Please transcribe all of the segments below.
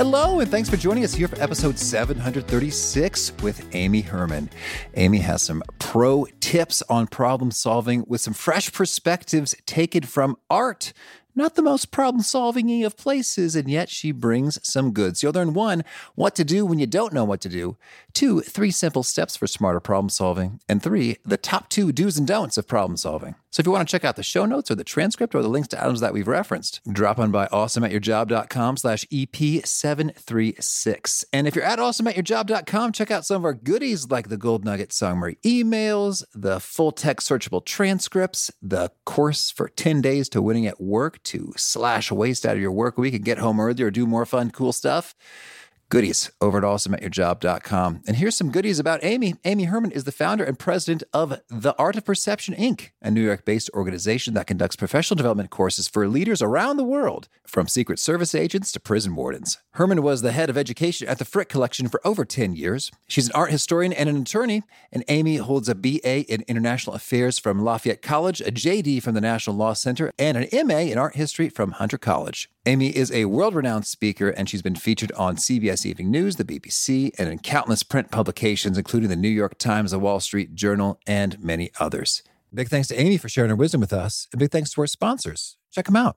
Hello, and thanks for joining us here for episode 736 with Amy Herman. Amy has some pro tips on problem solving with some fresh perspectives taken from art not the most problem solving of places, and yet she brings some goods. You'll learn one, what to do when you don't know what to do, two, three simple steps for smarter problem solving, and three, the top two do's and don'ts of problem solving. So if you want to check out the show notes or the transcript or the links to items that we've referenced, drop on by awesomeatyourjob.com slash EP736. And if you're at awesomeatyourjob.com, check out some of our goodies like the Gold Nugget Summary emails, the full text searchable transcripts, the course for 10 days to winning at work to slash waste out of your work week and get home earlier do more fun, cool stuff goodies over at awesomeatyourjob.com. And here's some goodies about Amy. Amy Herman is the founder and president of The Art of Perception, Inc., a New York based organization that conducts professional development courses for leaders around the world, from Secret Service agents to prison wardens. Herman was the head of education at the Frick Collection for over 10 years. She's an art historian and an attorney, and Amy holds a BA in International Affairs from Lafayette College, a JD from the National Law Center, and an MA in Art History from Hunter College. Amy is a world renowned speaker, and she's been featured on CBS Evening News, the BBC, and in countless print publications, including the New York Times, the Wall Street Journal, and many others. Big thanks to Amy for sharing her wisdom with us, and big thanks to our sponsors. Check them out.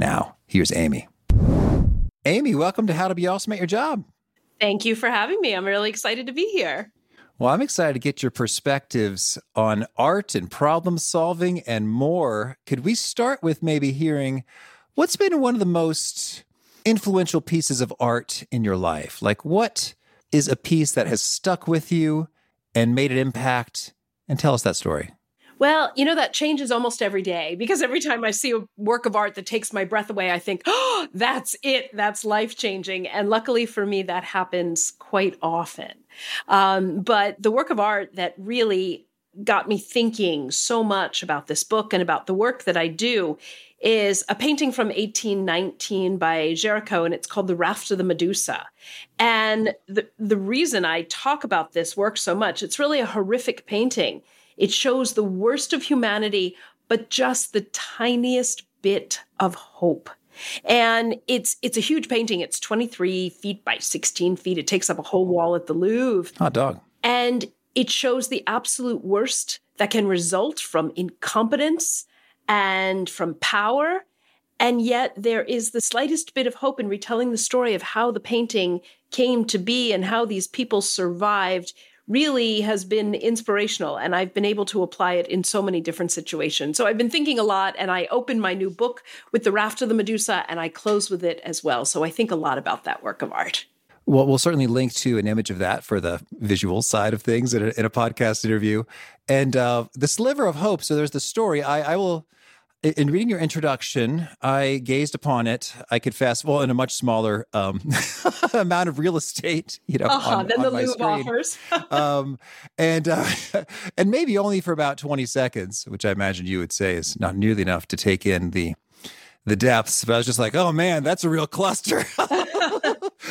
Now, here's Amy. Amy, welcome to How to Be Awesome at Your Job. Thank you for having me. I'm really excited to be here. Well, I'm excited to get your perspectives on art and problem solving and more. Could we start with maybe hearing what's been one of the most influential pieces of art in your life? Like, what is a piece that has stuck with you and made an impact? And tell us that story. Well, you know, that changes almost every day because every time I see a work of art that takes my breath away, I think, oh, that's it. That's life changing. And luckily for me, that happens quite often. Um, but the work of art that really got me thinking so much about this book and about the work that I do is a painting from 1819 by Géricault, and it's called The Raft of the Medusa. And the, the reason I talk about this work so much, it's really a horrific painting it shows the worst of humanity, but just the tiniest bit of hope. And it's it's a huge painting. It's 23 feet by 16 feet. It takes up a whole wall at the Louvre. Hot dog. And it shows the absolute worst that can result from incompetence and from power. And yet there is the slightest bit of hope in retelling the story of how the painting came to be and how these people survived really has been inspirational and I've been able to apply it in so many different situations. So I've been thinking a lot and I open my new book with The Raft of the Medusa and I close with it as well. So I think a lot about that work of art. Well, we'll certainly link to an image of that for the visual side of things in a, in a podcast interview. And uh, the sliver of hope. So there's the story. I, I will in reading your introduction, I gazed upon it. I could fast well in a much smaller um, amount of real estate, you know, uh-huh, on, than on the Louvre offers. um, and uh, and maybe only for about twenty seconds, which I imagine you would say is not nearly enough to take in the the depths. But I was just like, oh man, that's a real cluster.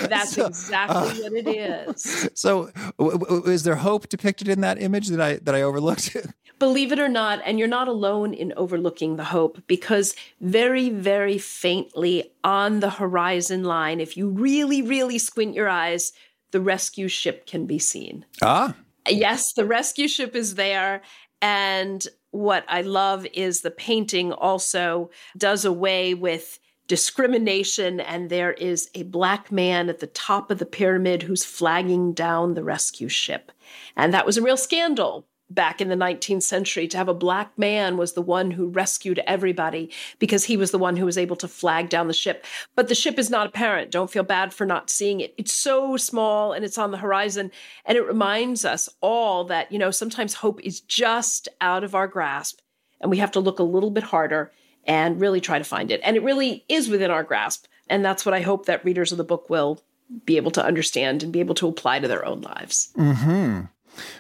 That's so, exactly uh, what it is. So, w- w- is there hope depicted in that image that I that I overlooked? Believe it or not, and you're not alone in overlooking the hope because very, very faintly on the horizon line, if you really, really squint your eyes, the rescue ship can be seen. Ah. Yes, the rescue ship is there. And what I love is the painting also does away with discrimination, and there is a black man at the top of the pyramid who's flagging down the rescue ship. And that was a real scandal back in the 19th century to have a black man was the one who rescued everybody because he was the one who was able to flag down the ship. But the ship is not apparent. Don't feel bad for not seeing it. It's so small and it's on the horizon and it reminds us all that you know sometimes hope is just out of our grasp and we have to look a little bit harder and really try to find it. And it really is within our grasp and that's what i hope that readers of the book will be able to understand and be able to apply to their own lives. Hmm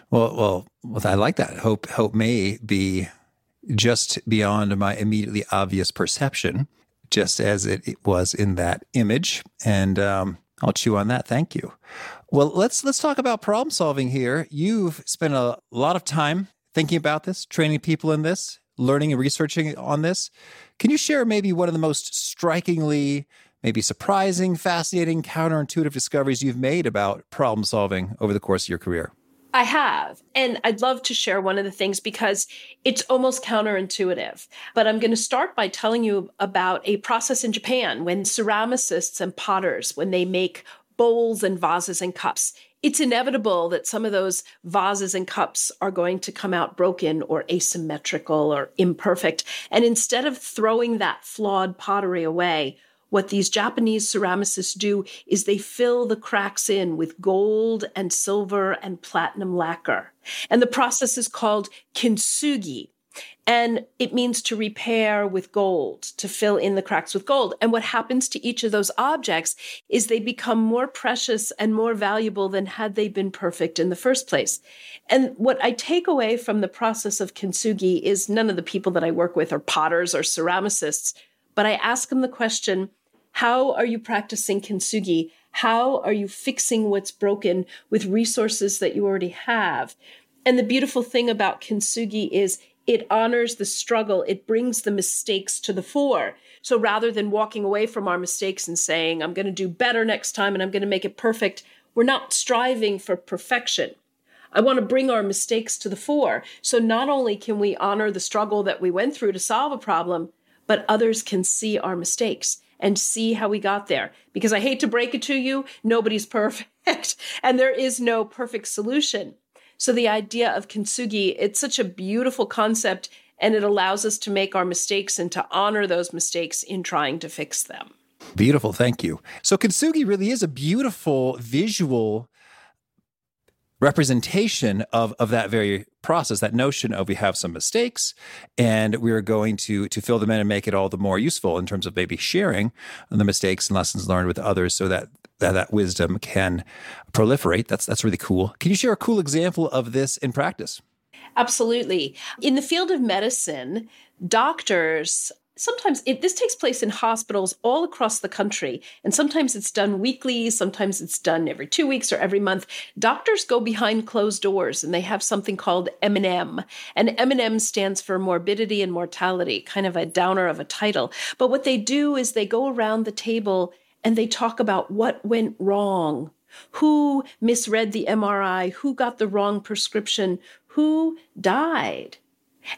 well, well, well, I like that. Hope, hope may be just beyond my immediately obvious perception, just as it, it was in that image. And um, I'll chew on that. Thank you. Well, let's let's talk about problem solving here. You've spent a lot of time thinking about this, training people in this, learning and researching on this. Can you share maybe one of the most strikingly, maybe surprising, fascinating, counterintuitive discoveries you've made about problem solving over the course of your career? I have. And I'd love to share one of the things because it's almost counterintuitive. But I'm going to start by telling you about a process in Japan when ceramicists and potters, when they make bowls and vases and cups, it's inevitable that some of those vases and cups are going to come out broken or asymmetrical or imperfect. And instead of throwing that flawed pottery away, what these Japanese ceramicists do is they fill the cracks in with gold and silver and platinum lacquer. And the process is called kintsugi. And it means to repair with gold, to fill in the cracks with gold. And what happens to each of those objects is they become more precious and more valuable than had they been perfect in the first place. And what I take away from the process of kintsugi is none of the people that I work with are potters or ceramicists, but I ask them the question how are you practicing kintsugi? How are you fixing what's broken with resources that you already have? And the beautiful thing about kintsugi is it honors the struggle, it brings the mistakes to the fore. So rather than walking away from our mistakes and saying, I'm going to do better next time and I'm going to make it perfect, we're not striving for perfection. I want to bring our mistakes to the fore. So not only can we honor the struggle that we went through to solve a problem, but others can see our mistakes and see how we got there. Because I hate to break it to you, nobody's perfect and there is no perfect solution. So the idea of kintsugi, it's such a beautiful concept and it allows us to make our mistakes and to honor those mistakes in trying to fix them. Beautiful, thank you. So kintsugi really is a beautiful visual representation of, of that very process, that notion of we have some mistakes and we're going to to fill them in and make it all the more useful in terms of maybe sharing the mistakes and lessons learned with others so that that, that wisdom can proliferate. That's that's really cool. Can you share a cool example of this in practice? Absolutely. In the field of medicine, doctors sometimes it, this takes place in hospitals all across the country and sometimes it's done weekly sometimes it's done every two weeks or every month. Doctors go behind closed doors and they have something called m&m and m&m stands for morbidity and mortality kind of a downer of a title. But what they do is they go around the table and they talk about what went wrong. Who misread the mri who got the wrong prescription? Who died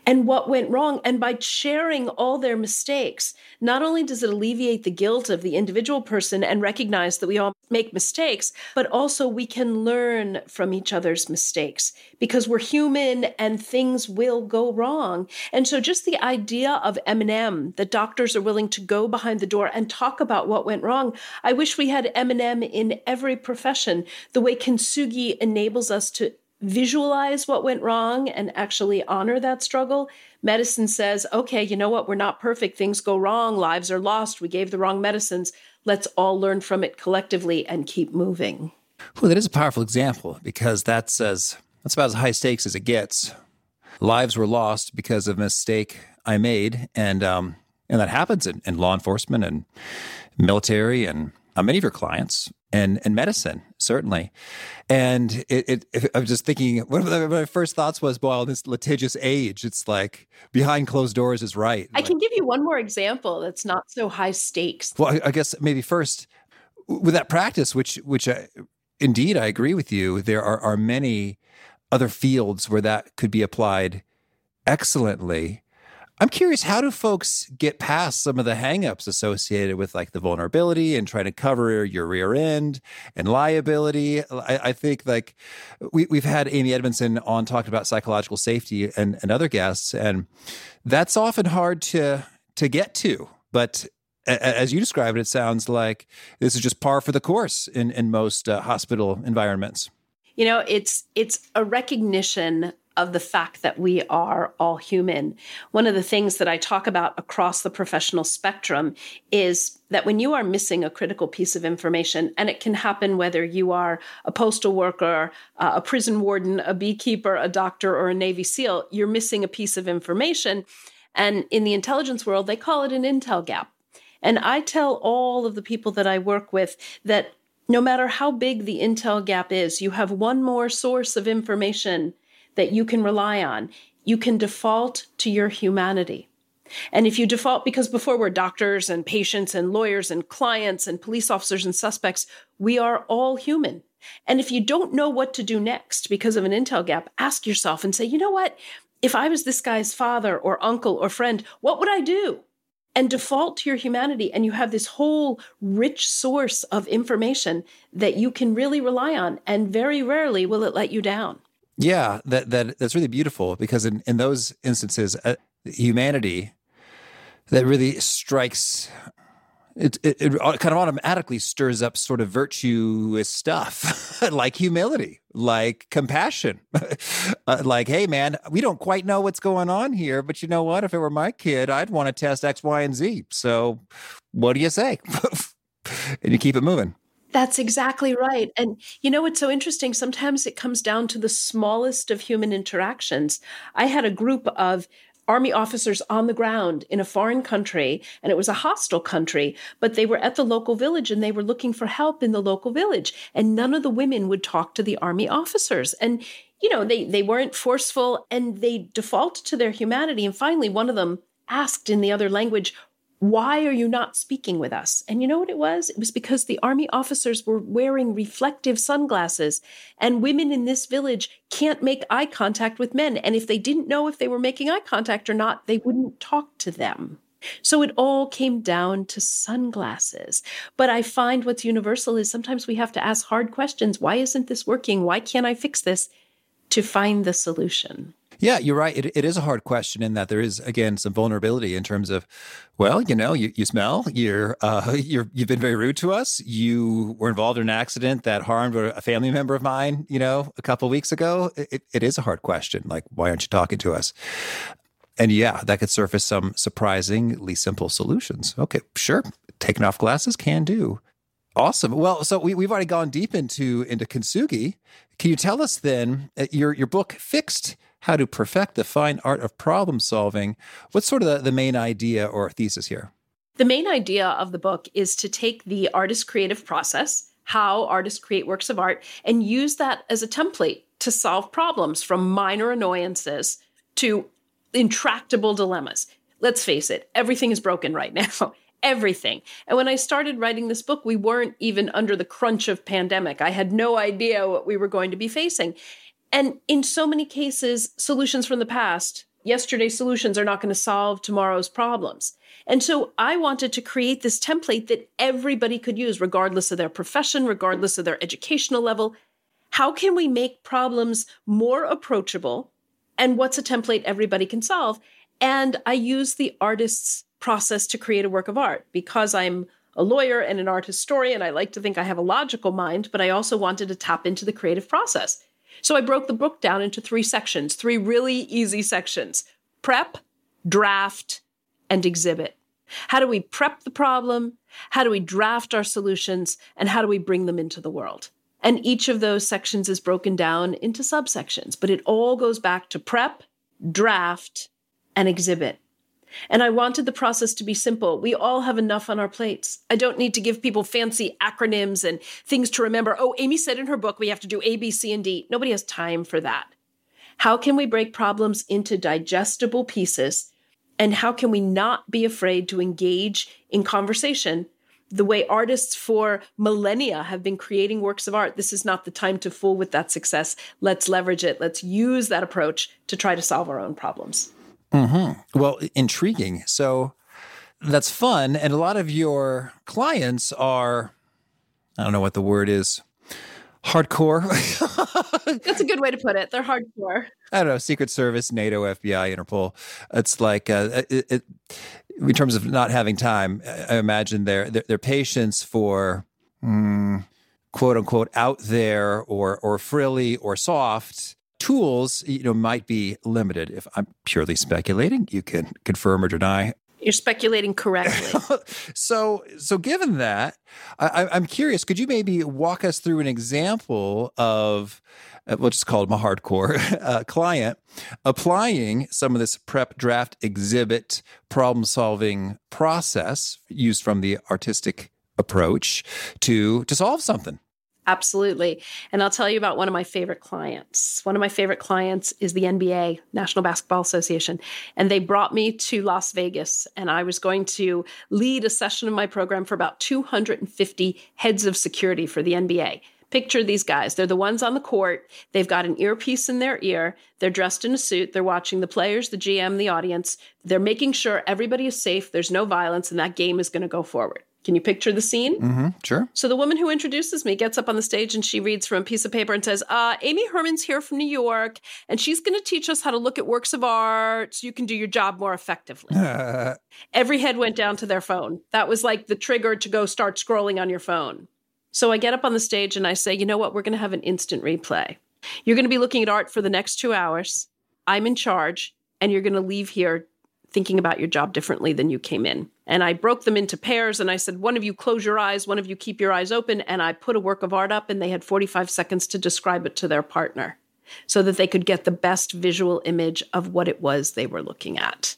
and what went wrong. And by sharing all their mistakes, not only does it alleviate the guilt of the individual person and recognize that we all make mistakes, but also we can learn from each other's mistakes because we're human and things will go wrong. And so just the idea of M&M, that doctors are willing to go behind the door and talk about what went wrong. I wish we had M&M in every profession, the way Kintsugi enables us to visualize what went wrong and actually honor that struggle. Medicine says, okay, you know what? We're not perfect. Things go wrong. Lives are lost. We gave the wrong medicines. Let's all learn from it collectively and keep moving. Well, that is a powerful example because that says that's about as high stakes as it gets. Lives were lost because of a mistake I made, and um, and that happens in, in law enforcement and military and uh, many of your clients and and medicine certainly. And it, it I was just thinking one of my first thoughts was, well, this litigious age, it's like behind closed doors is right. I can give you one more example that's not so high stakes. Well, I, I guess maybe first with that practice, which which I, indeed I agree with you. There are are many other fields where that could be applied excellently. I'm curious, how do folks get past some of the hangups associated with like the vulnerability and trying to cover your rear end and liability? I, I think like we, we've had Amy Edmondson on talking about psychological safety and, and other guests, and that's often hard to to get to. But as you describe it, it sounds like this is just par for the course in in most uh, hospital environments. You know, it's it's a recognition of the fact that we are all human. One of the things that I talk about across the professional spectrum is that when you are missing a critical piece of information, and it can happen whether you are a postal worker, uh, a prison warden, a beekeeper, a doctor, or a Navy SEAL, you're missing a piece of information. And in the intelligence world, they call it an intel gap. And I tell all of the people that I work with that no matter how big the intel gap is, you have one more source of information that you can rely on. You can default to your humanity. And if you default, because before we're doctors and patients and lawyers and clients and police officers and suspects, we are all human. And if you don't know what to do next because of an intel gap, ask yourself and say, you know what? If I was this guy's father or uncle or friend, what would I do? And default to your humanity. And you have this whole rich source of information that you can really rely on. And very rarely will it let you down. Yeah, that that that's really beautiful because in in those instances, uh, humanity that really strikes. It, it, it, kind of automatically stirs up sort of virtuous stuff like humility, like compassion, uh, like, hey, man, we don't quite know what's going on here, but you know what? If it were my kid, I'd want to test X, Y, and Z. So what do you say? and you keep it moving. That's exactly right. And you know what's so interesting? Sometimes it comes down to the smallest of human interactions. I had a group of army officers on the ground in a foreign country, and it was a hostile country, but they were at the local village and they were looking for help in the local village. And none of the women would talk to the army officers. And you know, they they weren't forceful and they defaulted to their humanity. And finally, one of them asked in the other language, why are you not speaking with us? And you know what it was? It was because the army officers were wearing reflective sunglasses, and women in this village can't make eye contact with men. And if they didn't know if they were making eye contact or not, they wouldn't talk to them. So it all came down to sunglasses. But I find what's universal is sometimes we have to ask hard questions. Why isn't this working? Why can't I fix this? To find the solution. Yeah, you're right. It, it is a hard question in that there is again some vulnerability in terms of, well, you know, you, you smell, you're uh, you're you've been very rude to us. You were involved in an accident that harmed a family member of mine, you know, a couple weeks ago. It, it is a hard question. Like, why aren't you talking to us? And yeah, that could surface some surprisingly simple solutions. Okay, sure, taking off glasses can do. Awesome. Well, so we, we've already gone deep into into kintsugi. Can you tell us then uh, your your book fixed how to perfect the fine art of problem solving. What's sort of the, the main idea or thesis here? The main idea of the book is to take the artist creative process, how artists create works of art, and use that as a template to solve problems from minor annoyances to intractable dilemmas. Let's face it, everything is broken right now. everything. And when I started writing this book, we weren't even under the crunch of pandemic. I had no idea what we were going to be facing. And in so many cases, solutions from the past, yesterday's solutions are not going to solve tomorrow's problems. And so I wanted to create this template that everybody could use, regardless of their profession, regardless of their educational level. How can we make problems more approachable? And what's a template everybody can solve? And I use the artist's process to create a work of art because I'm a lawyer and an art historian. I like to think I have a logical mind, but I also wanted to tap into the creative process. So I broke the book down into three sections, three really easy sections prep, draft, and exhibit. How do we prep the problem? How do we draft our solutions? And how do we bring them into the world? And each of those sections is broken down into subsections, but it all goes back to prep, draft, and exhibit. And I wanted the process to be simple. We all have enough on our plates. I don't need to give people fancy acronyms and things to remember. Oh, Amy said in her book we have to do A, B, C, and D. Nobody has time for that. How can we break problems into digestible pieces? And how can we not be afraid to engage in conversation the way artists for millennia have been creating works of art. This is not the time to fool with that success. Let's leverage it. Let's use that approach to try to solve our own problems. Mm-hmm. Well, intriguing. So that's fun. And a lot of your clients are, I don't know what the word is, hardcore. That's a good way to put it. They're hardcore. I don't know, Secret Service, NATO, FBI, Interpol. It's like uh, it, it, in terms of not having time. I imagine their their, their patience for mm, quote unquote out there or or frilly or soft tools, you know, might be limited. If I'm purely speculating, you can confirm or deny. You're speculating correctly. so, so given that, I, I'm curious. Could you maybe walk us through an example of uh, we'll just call him a hardcore uh, client applying some of this prep draft exhibit problem solving process used from the artistic approach to to solve something Absolutely. And I'll tell you about one of my favorite clients. One of my favorite clients is the NBA, National Basketball Association. And they brought me to Las Vegas, and I was going to lead a session of my program for about 250 heads of security for the NBA. Picture these guys. They're the ones on the court. They've got an earpiece in their ear. They're dressed in a suit. They're watching the players, the GM, the audience. They're making sure everybody is safe, there's no violence, and that game is going to go forward. Can you picture the scene? Mm-hmm, sure. So the woman who introduces me gets up on the stage and she reads from a piece of paper and says, uh, Amy Herman's here from New York, and she's going to teach us how to look at works of art so you can do your job more effectively. Every head went down to their phone. That was like the trigger to go start scrolling on your phone. So I get up on the stage and I say, you know what? We're going to have an instant replay. You're going to be looking at art for the next two hours. I'm in charge, and you're going to leave here thinking about your job differently than you came in. And I broke them into pairs and I said, one of you close your eyes, one of you keep your eyes open. And I put a work of art up and they had 45 seconds to describe it to their partner so that they could get the best visual image of what it was they were looking at.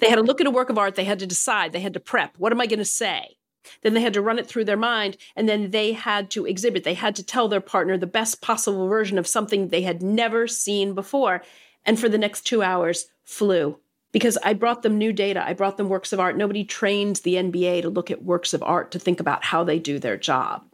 They had to look at a work of art, they had to decide, they had to prep. What am I going to say? Then they had to run it through their mind, and then they had to exhibit. They had to tell their partner the best possible version of something they had never seen before. And for the next two hours, flew because I brought them new data. I brought them works of art. Nobody trained the NBA to look at works of art to think about how they do their job.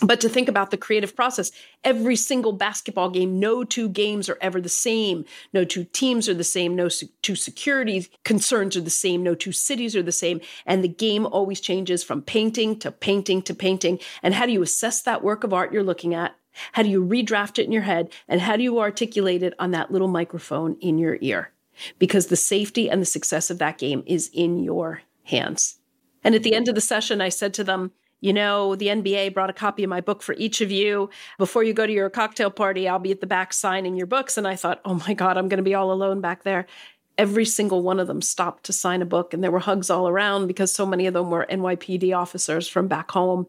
But to think about the creative process, every single basketball game, no two games are ever the same. No two teams are the same. No two security concerns are the same. No two cities are the same. And the game always changes from painting to painting to painting. And how do you assess that work of art you're looking at? How do you redraft it in your head? And how do you articulate it on that little microphone in your ear? Because the safety and the success of that game is in your hands. And at the end of the session, I said to them, you know, the NBA brought a copy of my book for each of you. Before you go to your cocktail party, I'll be at the back signing your books. And I thought, oh my God, I'm going to be all alone back there. Every single one of them stopped to sign a book, and there were hugs all around because so many of them were NYPD officers from back home.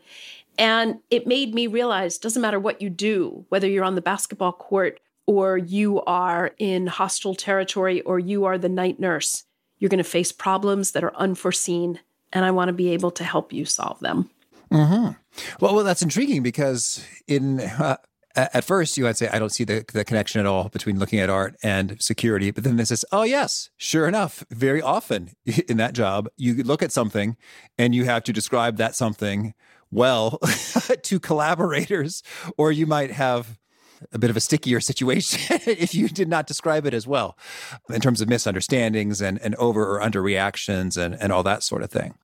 And it made me realize doesn't matter what you do, whether you're on the basketball court or you are in hostile territory, or you are the night nurse. You're going to face problems that are unforeseen, and I want to be able to help you solve them. Mm-hmm. Well, well, that's intriguing because in uh, at first you might say I don't see the, the connection at all between looking at art and security, but then this is oh yes, sure enough. Very often in that job, you look at something and you have to describe that something well to collaborators, or you might have a bit of a stickier situation if you did not describe it as well in terms of misunderstandings and, and over or under reactions and, and all that sort of thing.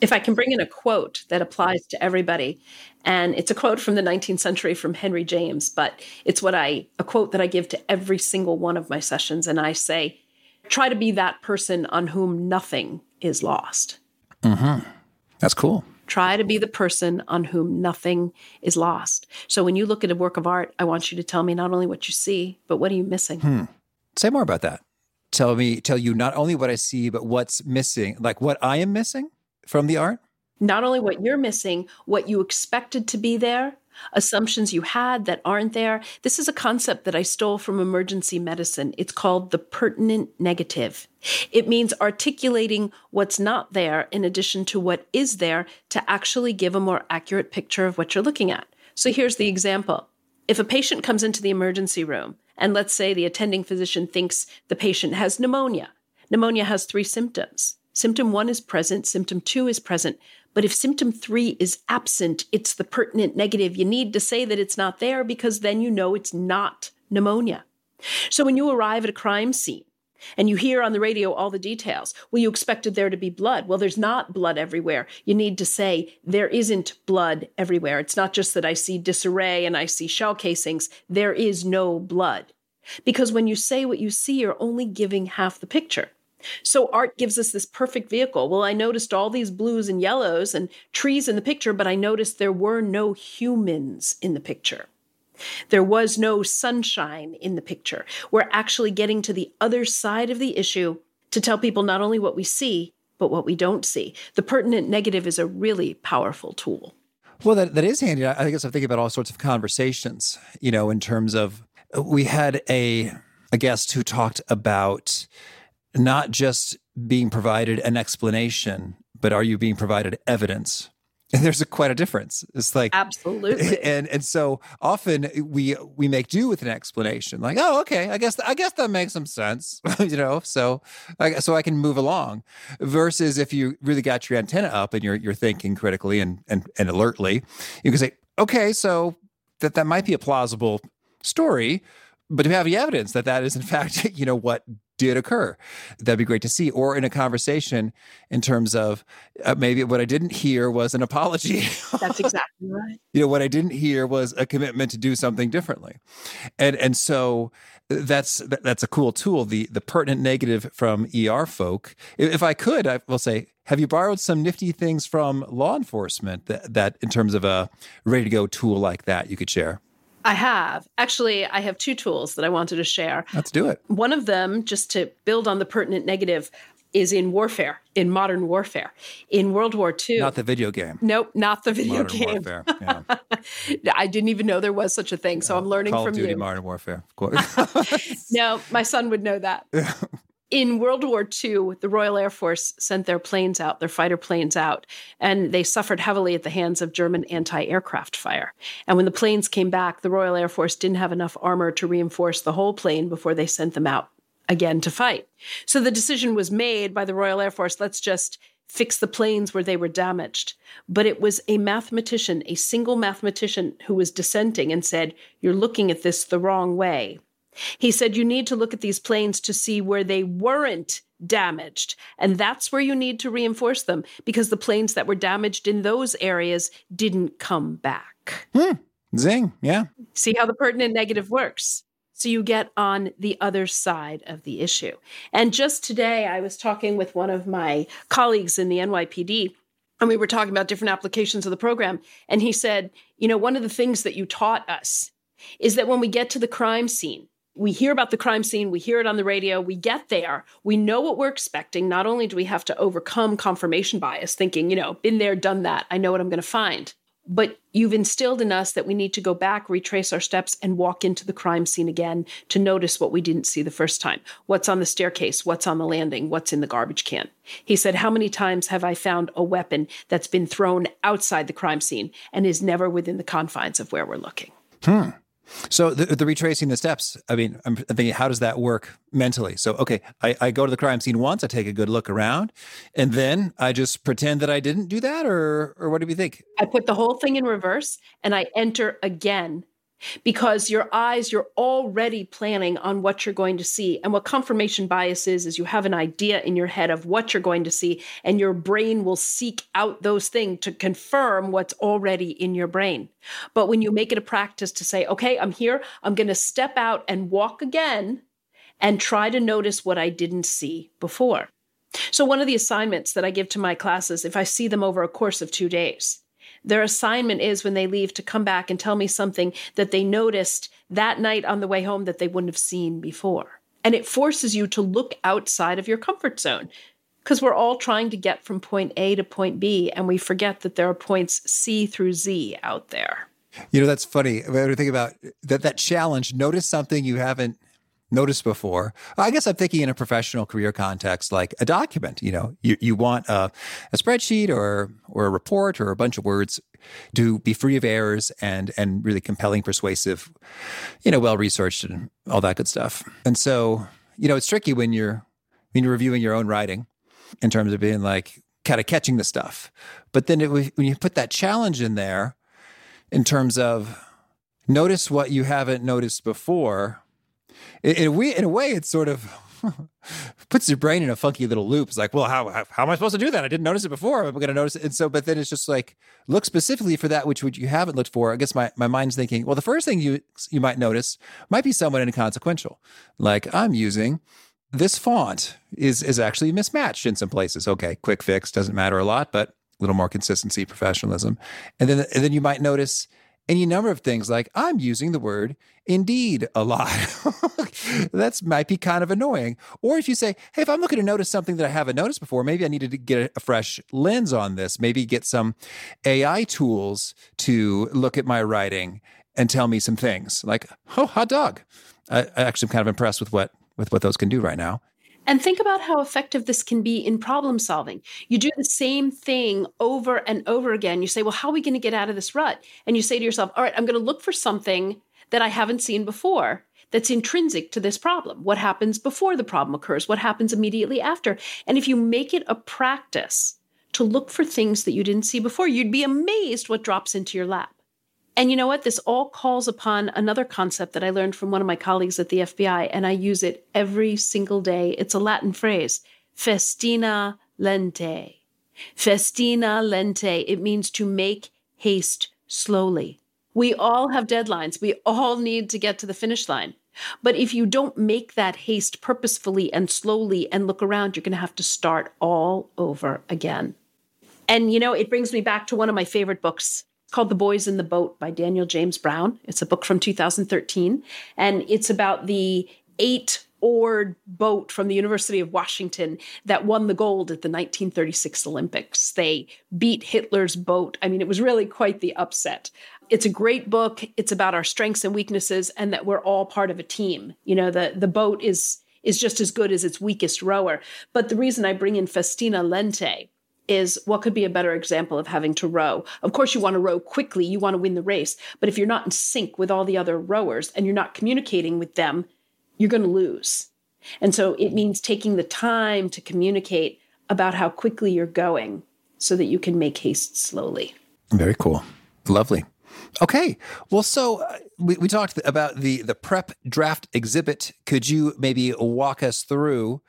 If I can bring in a quote that applies to everybody, and it's a quote from the 19th century from Henry James, but it's what I a quote that I give to every single one of my sessions, and I say, try to be that person on whom nothing is lost. Mm-hmm. That's cool. Try to be the person on whom nothing is lost. So when you look at a work of art, I want you to tell me not only what you see, but what are you missing? Hmm. Say more about that. Tell me, tell you not only what I see, but what's missing, like what I am missing from the art? Not only what you're missing, what you expected to be there, assumptions you had that aren't there. This is a concept that I stole from emergency medicine. It's called the pertinent negative. It means articulating what's not there in addition to what is there to actually give a more accurate picture of what you're looking at. So here's the example. If a patient comes into the emergency room, and let's say the attending physician thinks the patient has pneumonia, pneumonia has three symptoms. Symptom one is present, symptom two is present, but if symptom three is absent, it's the pertinent negative. You need to say that it's not there because then you know it's not pneumonia. So when you arrive at a crime scene and you hear on the radio all the details, well, you expected there to be blood. Well, there's not blood everywhere. You need to say there isn't blood everywhere. It's not just that I see disarray and I see shell casings. There is no blood. Because when you say what you see, you're only giving half the picture. So art gives us this perfect vehicle. Well, I noticed all these blues and yellows and trees in the picture, but I noticed there were no humans in the picture. There was no sunshine in the picture. We're actually getting to the other side of the issue to tell people not only what we see, but what we don't see. The pertinent negative is a really powerful tool. Well, that, that is handy. I guess I'm thinking about all sorts of conversations, you know, in terms of uh, we had a a guest who talked about not just being provided an explanation, but are you being provided evidence? And there's a, quite a difference. It's like absolutely, and and so often we we make do with an explanation, like, oh, okay, I guess I guess that makes some sense, you know. So I, so I can move along. Versus if you really got your antenna up and you're you're thinking critically and and and alertly, you can say, okay, so that that might be a plausible story, but do we have any evidence that that is in fact you know what did occur. That'd be great to see. Or in a conversation in terms of uh, maybe what I didn't hear was an apology. That's exactly right. you know, what I didn't hear was a commitment to do something differently. And and so that's that's a cool tool. The the pertinent negative from ER folk. If I could, I will say, have you borrowed some nifty things from law enforcement that, that in terms of a ready to go tool like that you could share? I have. Actually, I have two tools that I wanted to share. Let's do it. One of them, just to build on the pertinent negative, is in warfare, in modern warfare. In World War II. Not the video game. Nope, not the video modern game. Warfare. Yeah. I didn't even know there was such a thing, so I'm learning Call from of Duty, you. Modern Warfare. Of course. no, my son would know that. In World War II, the Royal Air Force sent their planes out, their fighter planes out, and they suffered heavily at the hands of German anti aircraft fire. And when the planes came back, the Royal Air Force didn't have enough armor to reinforce the whole plane before they sent them out again to fight. So the decision was made by the Royal Air Force let's just fix the planes where they were damaged. But it was a mathematician, a single mathematician, who was dissenting and said, You're looking at this the wrong way. He said you need to look at these planes to see where they weren't damaged. And that's where you need to reinforce them because the planes that were damaged in those areas didn't come back. Hmm. Zing. Yeah. See how the pertinent negative works. So you get on the other side of the issue. And just today, I was talking with one of my colleagues in the NYPD, and we were talking about different applications of the program. And he said, You know, one of the things that you taught us is that when we get to the crime scene, we hear about the crime scene, we hear it on the radio, we get there, we know what we're expecting. Not only do we have to overcome confirmation bias, thinking, you know, been there, done that, I know what I'm going to find, but you've instilled in us that we need to go back, retrace our steps, and walk into the crime scene again to notice what we didn't see the first time. What's on the staircase? What's on the landing? What's in the garbage can? He said, How many times have I found a weapon that's been thrown outside the crime scene and is never within the confines of where we're looking? Hmm. So the, the, retracing the steps. I mean, I'm thinking, how does that work mentally? So, okay, I, I, go to the crime scene once, I take a good look around, and then I just pretend that I didn't do that, or or what do you think? I put the whole thing in reverse, and I enter again because your eyes, you're already planning on what you're going to see. And what confirmation bias is, is you have an idea in your head of what you're going to see, and your brain will seek out those things to confirm what's already in your brain. But when you make it a practice to say, okay, I'm here, I'm going to step out and walk again and try to notice what I didn't see before. So, one of the assignments that I give to my classes, if I see them over a course of two days, their assignment is when they leave to come back and tell me something that they noticed that night on the way home that they wouldn't have seen before. And it forces you to look outside of your comfort zone because we're all trying to get from point A to point B, and we forget that there are points C through Z out there. You know, that's funny. When I think about that, that challenge, notice something you haven't noticed before. I guess I'm thinking in a professional career context, like a document. You know, you, you want a, a spreadsheet or or a report or a bunch of words to be free of errors and and really compelling, persuasive, you know, well researched and all that good stuff. And so, you know, it's tricky when you're when you're reviewing your own writing in terms of being like kind of catching the stuff. But then it, when you put that challenge in there, in terms of notice what you haven't noticed before in a way, in a way, it's sort of puts your brain in a funky little loop. It's like, well, how, how, how am I supposed to do that? I didn't notice it before. I'm going to notice it. And so, but then it's just like, look specifically for that which, which you haven't looked for. I guess my, my mind's thinking, well, the first thing you, you might notice might be somewhat inconsequential. Like I'm using this font is, is actually mismatched in some places. Okay. Quick fix doesn't matter a lot, but a little more consistency, professionalism. And then, and then you might notice any number of things like I'm using the word indeed a lot. that might be kind of annoying. Or if you say, hey, if I'm looking to notice something that I haven't noticed before, maybe I needed to get a fresh lens on this, maybe get some AI tools to look at my writing and tell me some things like, oh, hot dog. I, I actually am kind of impressed with what with what those can do right now. And think about how effective this can be in problem solving. You do the same thing over and over again. You say, Well, how are we going to get out of this rut? And you say to yourself, All right, I'm going to look for something that I haven't seen before that's intrinsic to this problem. What happens before the problem occurs? What happens immediately after? And if you make it a practice to look for things that you didn't see before, you'd be amazed what drops into your lap. And you know what? This all calls upon another concept that I learned from one of my colleagues at the FBI, and I use it every single day. It's a Latin phrase festina lente. Festina lente. It means to make haste slowly. We all have deadlines. We all need to get to the finish line. But if you don't make that haste purposefully and slowly and look around, you're going to have to start all over again. And you know, it brings me back to one of my favorite books called The Boys in the Boat by Daniel James Brown. It's a book from 2013, and it's about the eight oared boat from the University of Washington that won the gold at the 1936 Olympics. They beat Hitler's boat. I mean, it was really quite the upset. It's a great book. It's about our strengths and weaknesses and that we're all part of a team. You know, the the boat is is just as good as its weakest rower. But the reason I bring in Festina Lente is what could be a better example of having to row? Of course, you want to row quickly, you want to win the race. But if you're not in sync with all the other rowers and you're not communicating with them, you're going to lose. And so it means taking the time to communicate about how quickly you're going so that you can make haste slowly. Very cool. Lovely. Okay. Well, so uh, we, we talked about the the prep draft exhibit. Could you maybe walk us through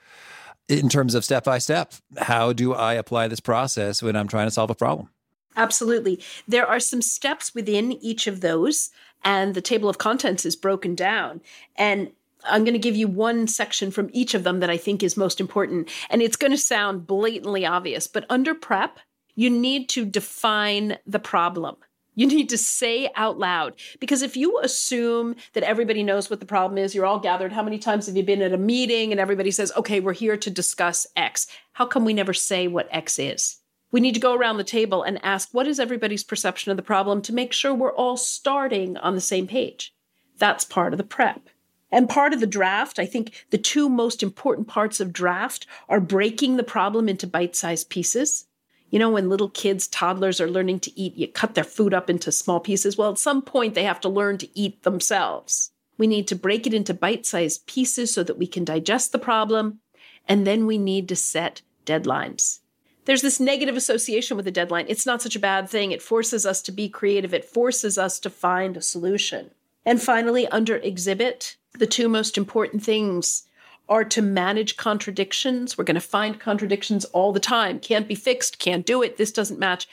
in terms of step by step, how do I apply this process when I'm trying to solve a problem? Absolutely. There are some steps within each of those, and the table of contents is broken down. And I'm going to give you one section from each of them that I think is most important. And it's going to sound blatantly obvious, but under prep, you need to define the problem. You need to say out loud because if you assume that everybody knows what the problem is, you're all gathered. How many times have you been at a meeting and everybody says, okay, we're here to discuss X? How come we never say what X is? We need to go around the table and ask, what is everybody's perception of the problem to make sure we're all starting on the same page? That's part of the prep. And part of the draft, I think the two most important parts of draft are breaking the problem into bite sized pieces you know, when little kids, toddlers are learning to eat, you cut their food up into small pieces. Well, at some point, they have to learn to eat themselves. We need to break it into bite sized pieces so that we can digest the problem. And then we need to set deadlines. There's this negative association with a deadline. It's not such a bad thing. It forces us to be creative, it forces us to find a solution. And finally, under exhibit, the two most important things are to manage contradictions. We're going to find contradictions all the time. Can't be fixed, can't do it, this doesn't match.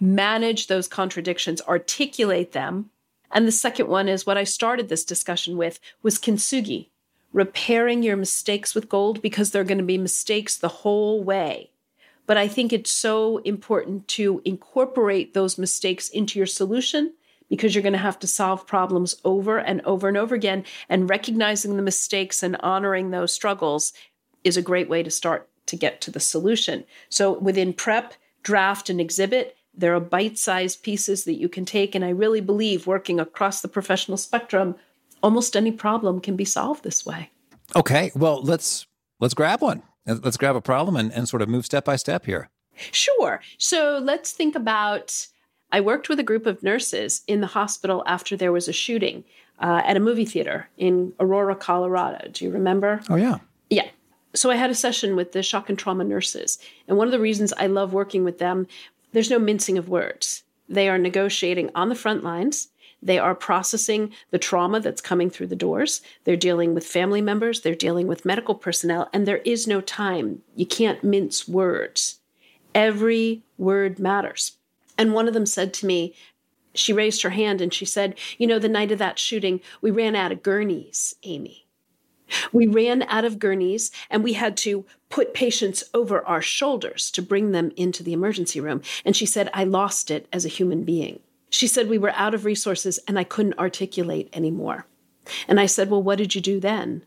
Manage those contradictions, articulate them. And the second one is what I started this discussion with was kintsugi, repairing your mistakes with gold because there are going to be mistakes the whole way. But I think it's so important to incorporate those mistakes into your solution because you're going to have to solve problems over and over and over again. And recognizing the mistakes and honoring those struggles is a great way to start to get to the solution. So within prep, draft, and exhibit, There are bite sized pieces that you can take. And I really believe working across the professional spectrum, almost any problem can be solved this way. Okay. Well, let's let's grab one. Let's grab a problem and, and sort of move step by step here. Sure. So let's think about I worked with a group of nurses in the hospital after there was a shooting uh, at a movie theater in Aurora, Colorado. Do you remember? Oh, yeah. Yeah. So I had a session with the shock and trauma nurses. And one of the reasons I love working with them, there's no mincing of words. They are negotiating on the front lines. They are processing the trauma that's coming through the doors. They're dealing with family members. They're dealing with medical personnel. And there is no time. You can't mince words. Every word matters. And one of them said to me, she raised her hand and she said, You know, the night of that shooting, we ran out of gurneys, Amy. We ran out of gurneys and we had to put patients over our shoulders to bring them into the emergency room. And she said, I lost it as a human being. She said, We were out of resources and I couldn't articulate anymore. And I said, Well, what did you do then?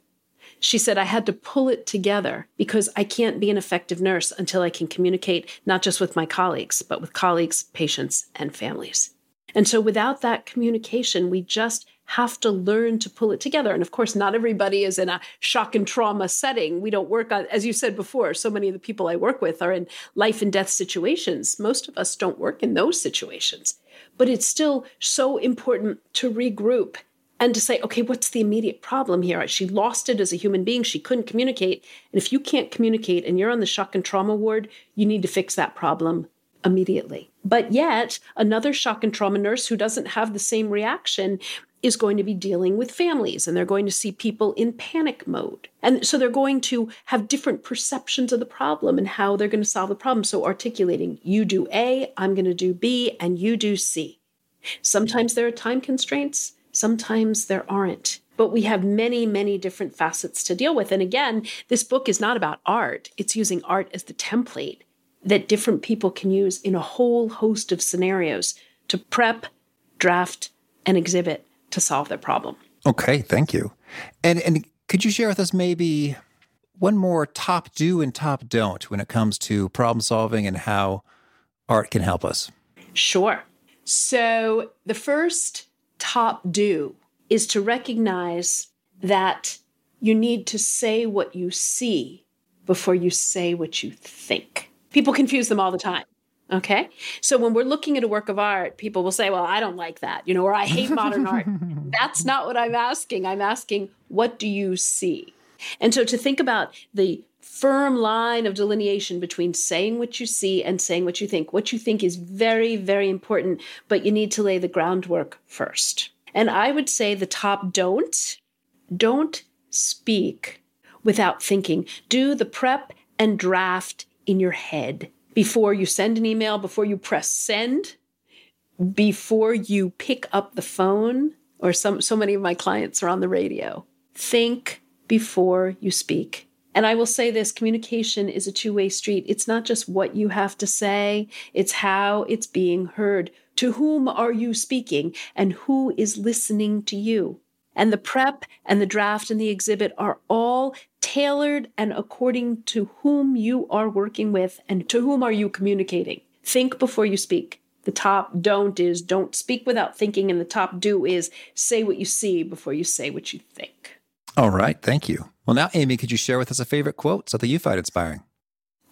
She said, I had to pull it together because I can't be an effective nurse until I can communicate not just with my colleagues, but with colleagues, patients, and families. And so without that communication, we just have to learn to pull it together. And of course, not everybody is in a shock and trauma setting. We don't work on, as you said before, so many of the people I work with are in life and death situations. Most of us don't work in those situations. But it's still so important to regroup and to say, okay, what's the immediate problem here? She lost it as a human being. She couldn't communicate. And if you can't communicate and you're on the shock and trauma ward, you need to fix that problem immediately. But yet, another shock and trauma nurse who doesn't have the same reaction is going to be dealing with families and they're going to see people in panic mode. And so they're going to have different perceptions of the problem and how they're going to solve the problem. So articulating, you do A, I'm going to do B, and you do C. Sometimes there are time constraints. Sometimes there aren't. But we have many, many different facets to deal with. And again, this book is not about art, it's using art as the template that different people can use in a whole host of scenarios to prep, draft, and exhibit to solve their problem. Okay, thank you. And and could you share with us maybe one more top do and top don't when it comes to problem solving and how art can help us? Sure. So the first top do is to recognize that you need to say what you see before you say what you think. People confuse them all the time. Okay. So when we're looking at a work of art, people will say, well, I don't like that, you know, or I hate modern art. That's not what I'm asking. I'm asking, what do you see? And so to think about the firm line of delineation between saying what you see and saying what you think. What you think is very, very important, but you need to lay the groundwork first. And I would say the top don't don't speak without thinking. Do the prep and draft in your head before you send an email, before you press send, before you pick up the phone, or some so many of my clients are on the radio. Think before you speak. And I will say this communication is a two way street. It's not just what you have to say, it's how it's being heard. To whom are you speaking and who is listening to you? And the prep and the draft and the exhibit are all tailored and according to whom you are working with and to whom are you communicating. Think before you speak. The top don't is don't speak without thinking, and the top do is say what you see before you say what you think. All right. Thank you. Well, now, Amy, could you share with us a favorite quote, something you find inspiring?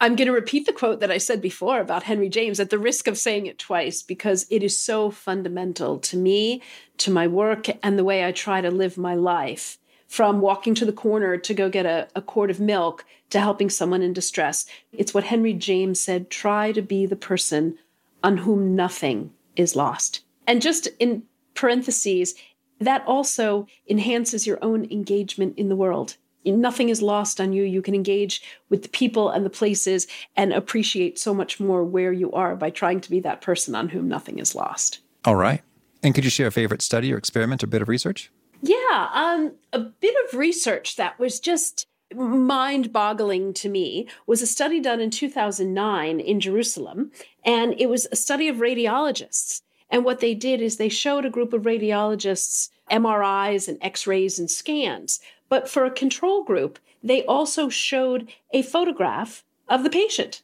I'm going to repeat the quote that I said before about Henry James at the risk of saying it twice because it is so fundamental to me, to my work, and the way I try to live my life. From walking to the corner to go get a, a quart of milk to helping someone in distress. It's what Henry James said try to be the person on whom nothing is lost. And just in parentheses, that also enhances your own engagement in the world. Nothing is lost on you. You can engage with the people and the places and appreciate so much more where you are by trying to be that person on whom nothing is lost. All right. And could you share a favorite study or experiment or bit of research? Yeah, um, a bit of research that was just mind boggling to me was a study done in 2009 in Jerusalem, and it was a study of radiologists. And what they did is they showed a group of radiologists MRIs and x rays and scans. But for a control group, they also showed a photograph of the patient.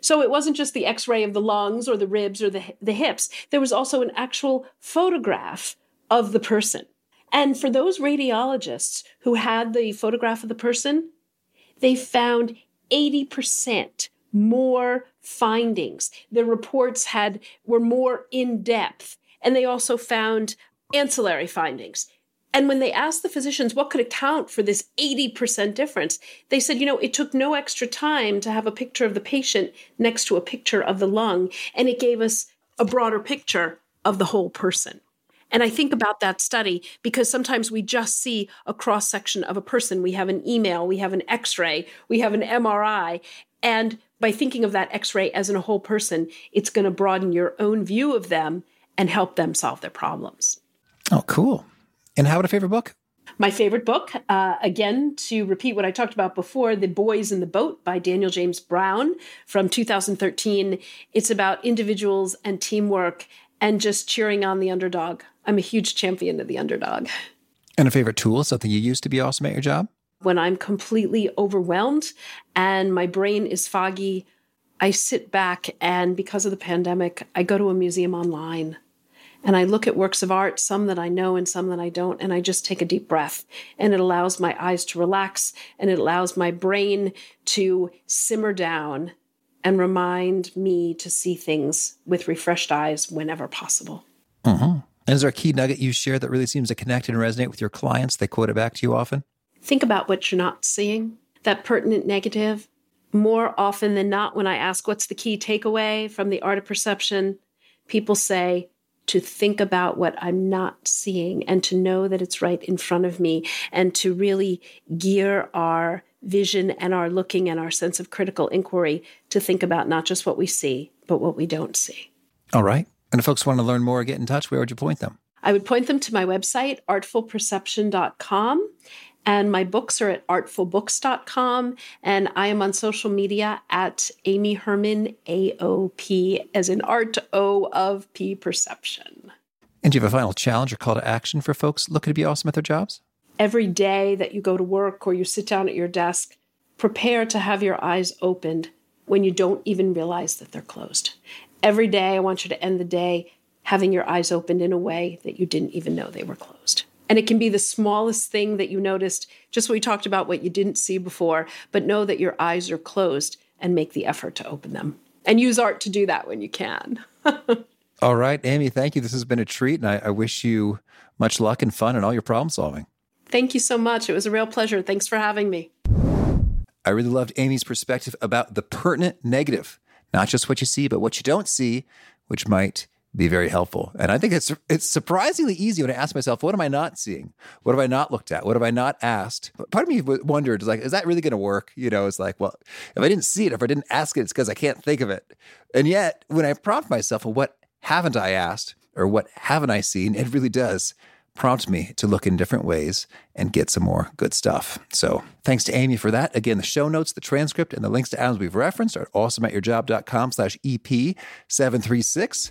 So it wasn't just the x ray of the lungs or the ribs or the, the hips, there was also an actual photograph of the person. And for those radiologists who had the photograph of the person, they found 80% more findings. The reports had were more in depth and they also found ancillary findings. And when they asked the physicians what could account for this 80% difference, they said, you know, it took no extra time to have a picture of the patient next to a picture of the lung, and it gave us a broader picture of the whole person. And I think about that study because sometimes we just see a cross section of a person. We have an email, we have an x ray, we have an MRI. And by thinking of that x ray as in a whole person, it's going to broaden your own view of them and help them solve their problems. Oh, cool. And how about a favorite book? My favorite book, uh, again, to repeat what I talked about before, The Boys in the Boat by Daniel James Brown from 2013. It's about individuals and teamwork and just cheering on the underdog. I'm a huge champion of the underdog. And a favorite tool, something you use to be awesome at your job? When I'm completely overwhelmed and my brain is foggy, I sit back and because of the pandemic, I go to a museum online and I look at works of art, some that I know and some that I don't, and I just take a deep breath. And it allows my eyes to relax and it allows my brain to simmer down and remind me to see things with refreshed eyes whenever possible. Mm-hmm. And is there a key nugget you share that really seems to connect and resonate with your clients? They quote it back to you often? Think about what you're not seeing, that pertinent negative. More often than not, when I ask what's the key takeaway from the art of perception, people say to think about what I'm not seeing and to know that it's right in front of me and to really gear our vision and our looking and our sense of critical inquiry to think about not just what we see, but what we don't see. All right. And if folks want to learn more, get in touch, where would you point them? I would point them to my website, artfulperception.com. And my books are at artfulbooks.com. And I am on social media at Amy Herman, AOP, as in art O of P perception. And do you have a final challenge or call to action for folks looking to be awesome at their jobs? Every day that you go to work or you sit down at your desk, prepare to have your eyes opened when you don't even realize that they're closed. Every day, I want you to end the day having your eyes opened in a way that you didn't even know they were closed. And it can be the smallest thing that you noticed, just what we talked about, what you didn't see before, but know that your eyes are closed and make the effort to open them. And use art to do that when you can. all right, Amy, thank you. This has been a treat, and I, I wish you much luck and fun and all your problem solving. Thank you so much. It was a real pleasure. Thanks for having me. I really loved Amy's perspective about the pertinent negative, not just what you see, but what you don't see, which might be very helpful. And I think it's it's surprisingly easy when I ask myself, what am I not seeing? What have I not looked at? What have I not asked? Part of me wondered, is like, is that really going to work? You know, it's like, well, if I didn't see it, if I didn't ask it, it's because I can't think of it. And yet, when I prompt myself, well, what haven't I asked or what haven't I seen? It really does prompt me to look in different ways and get some more good stuff. So thanks to Amy for that. Again, the show notes, the transcript, and the links to items we've referenced are awesomeatyourjob.com slash EP736.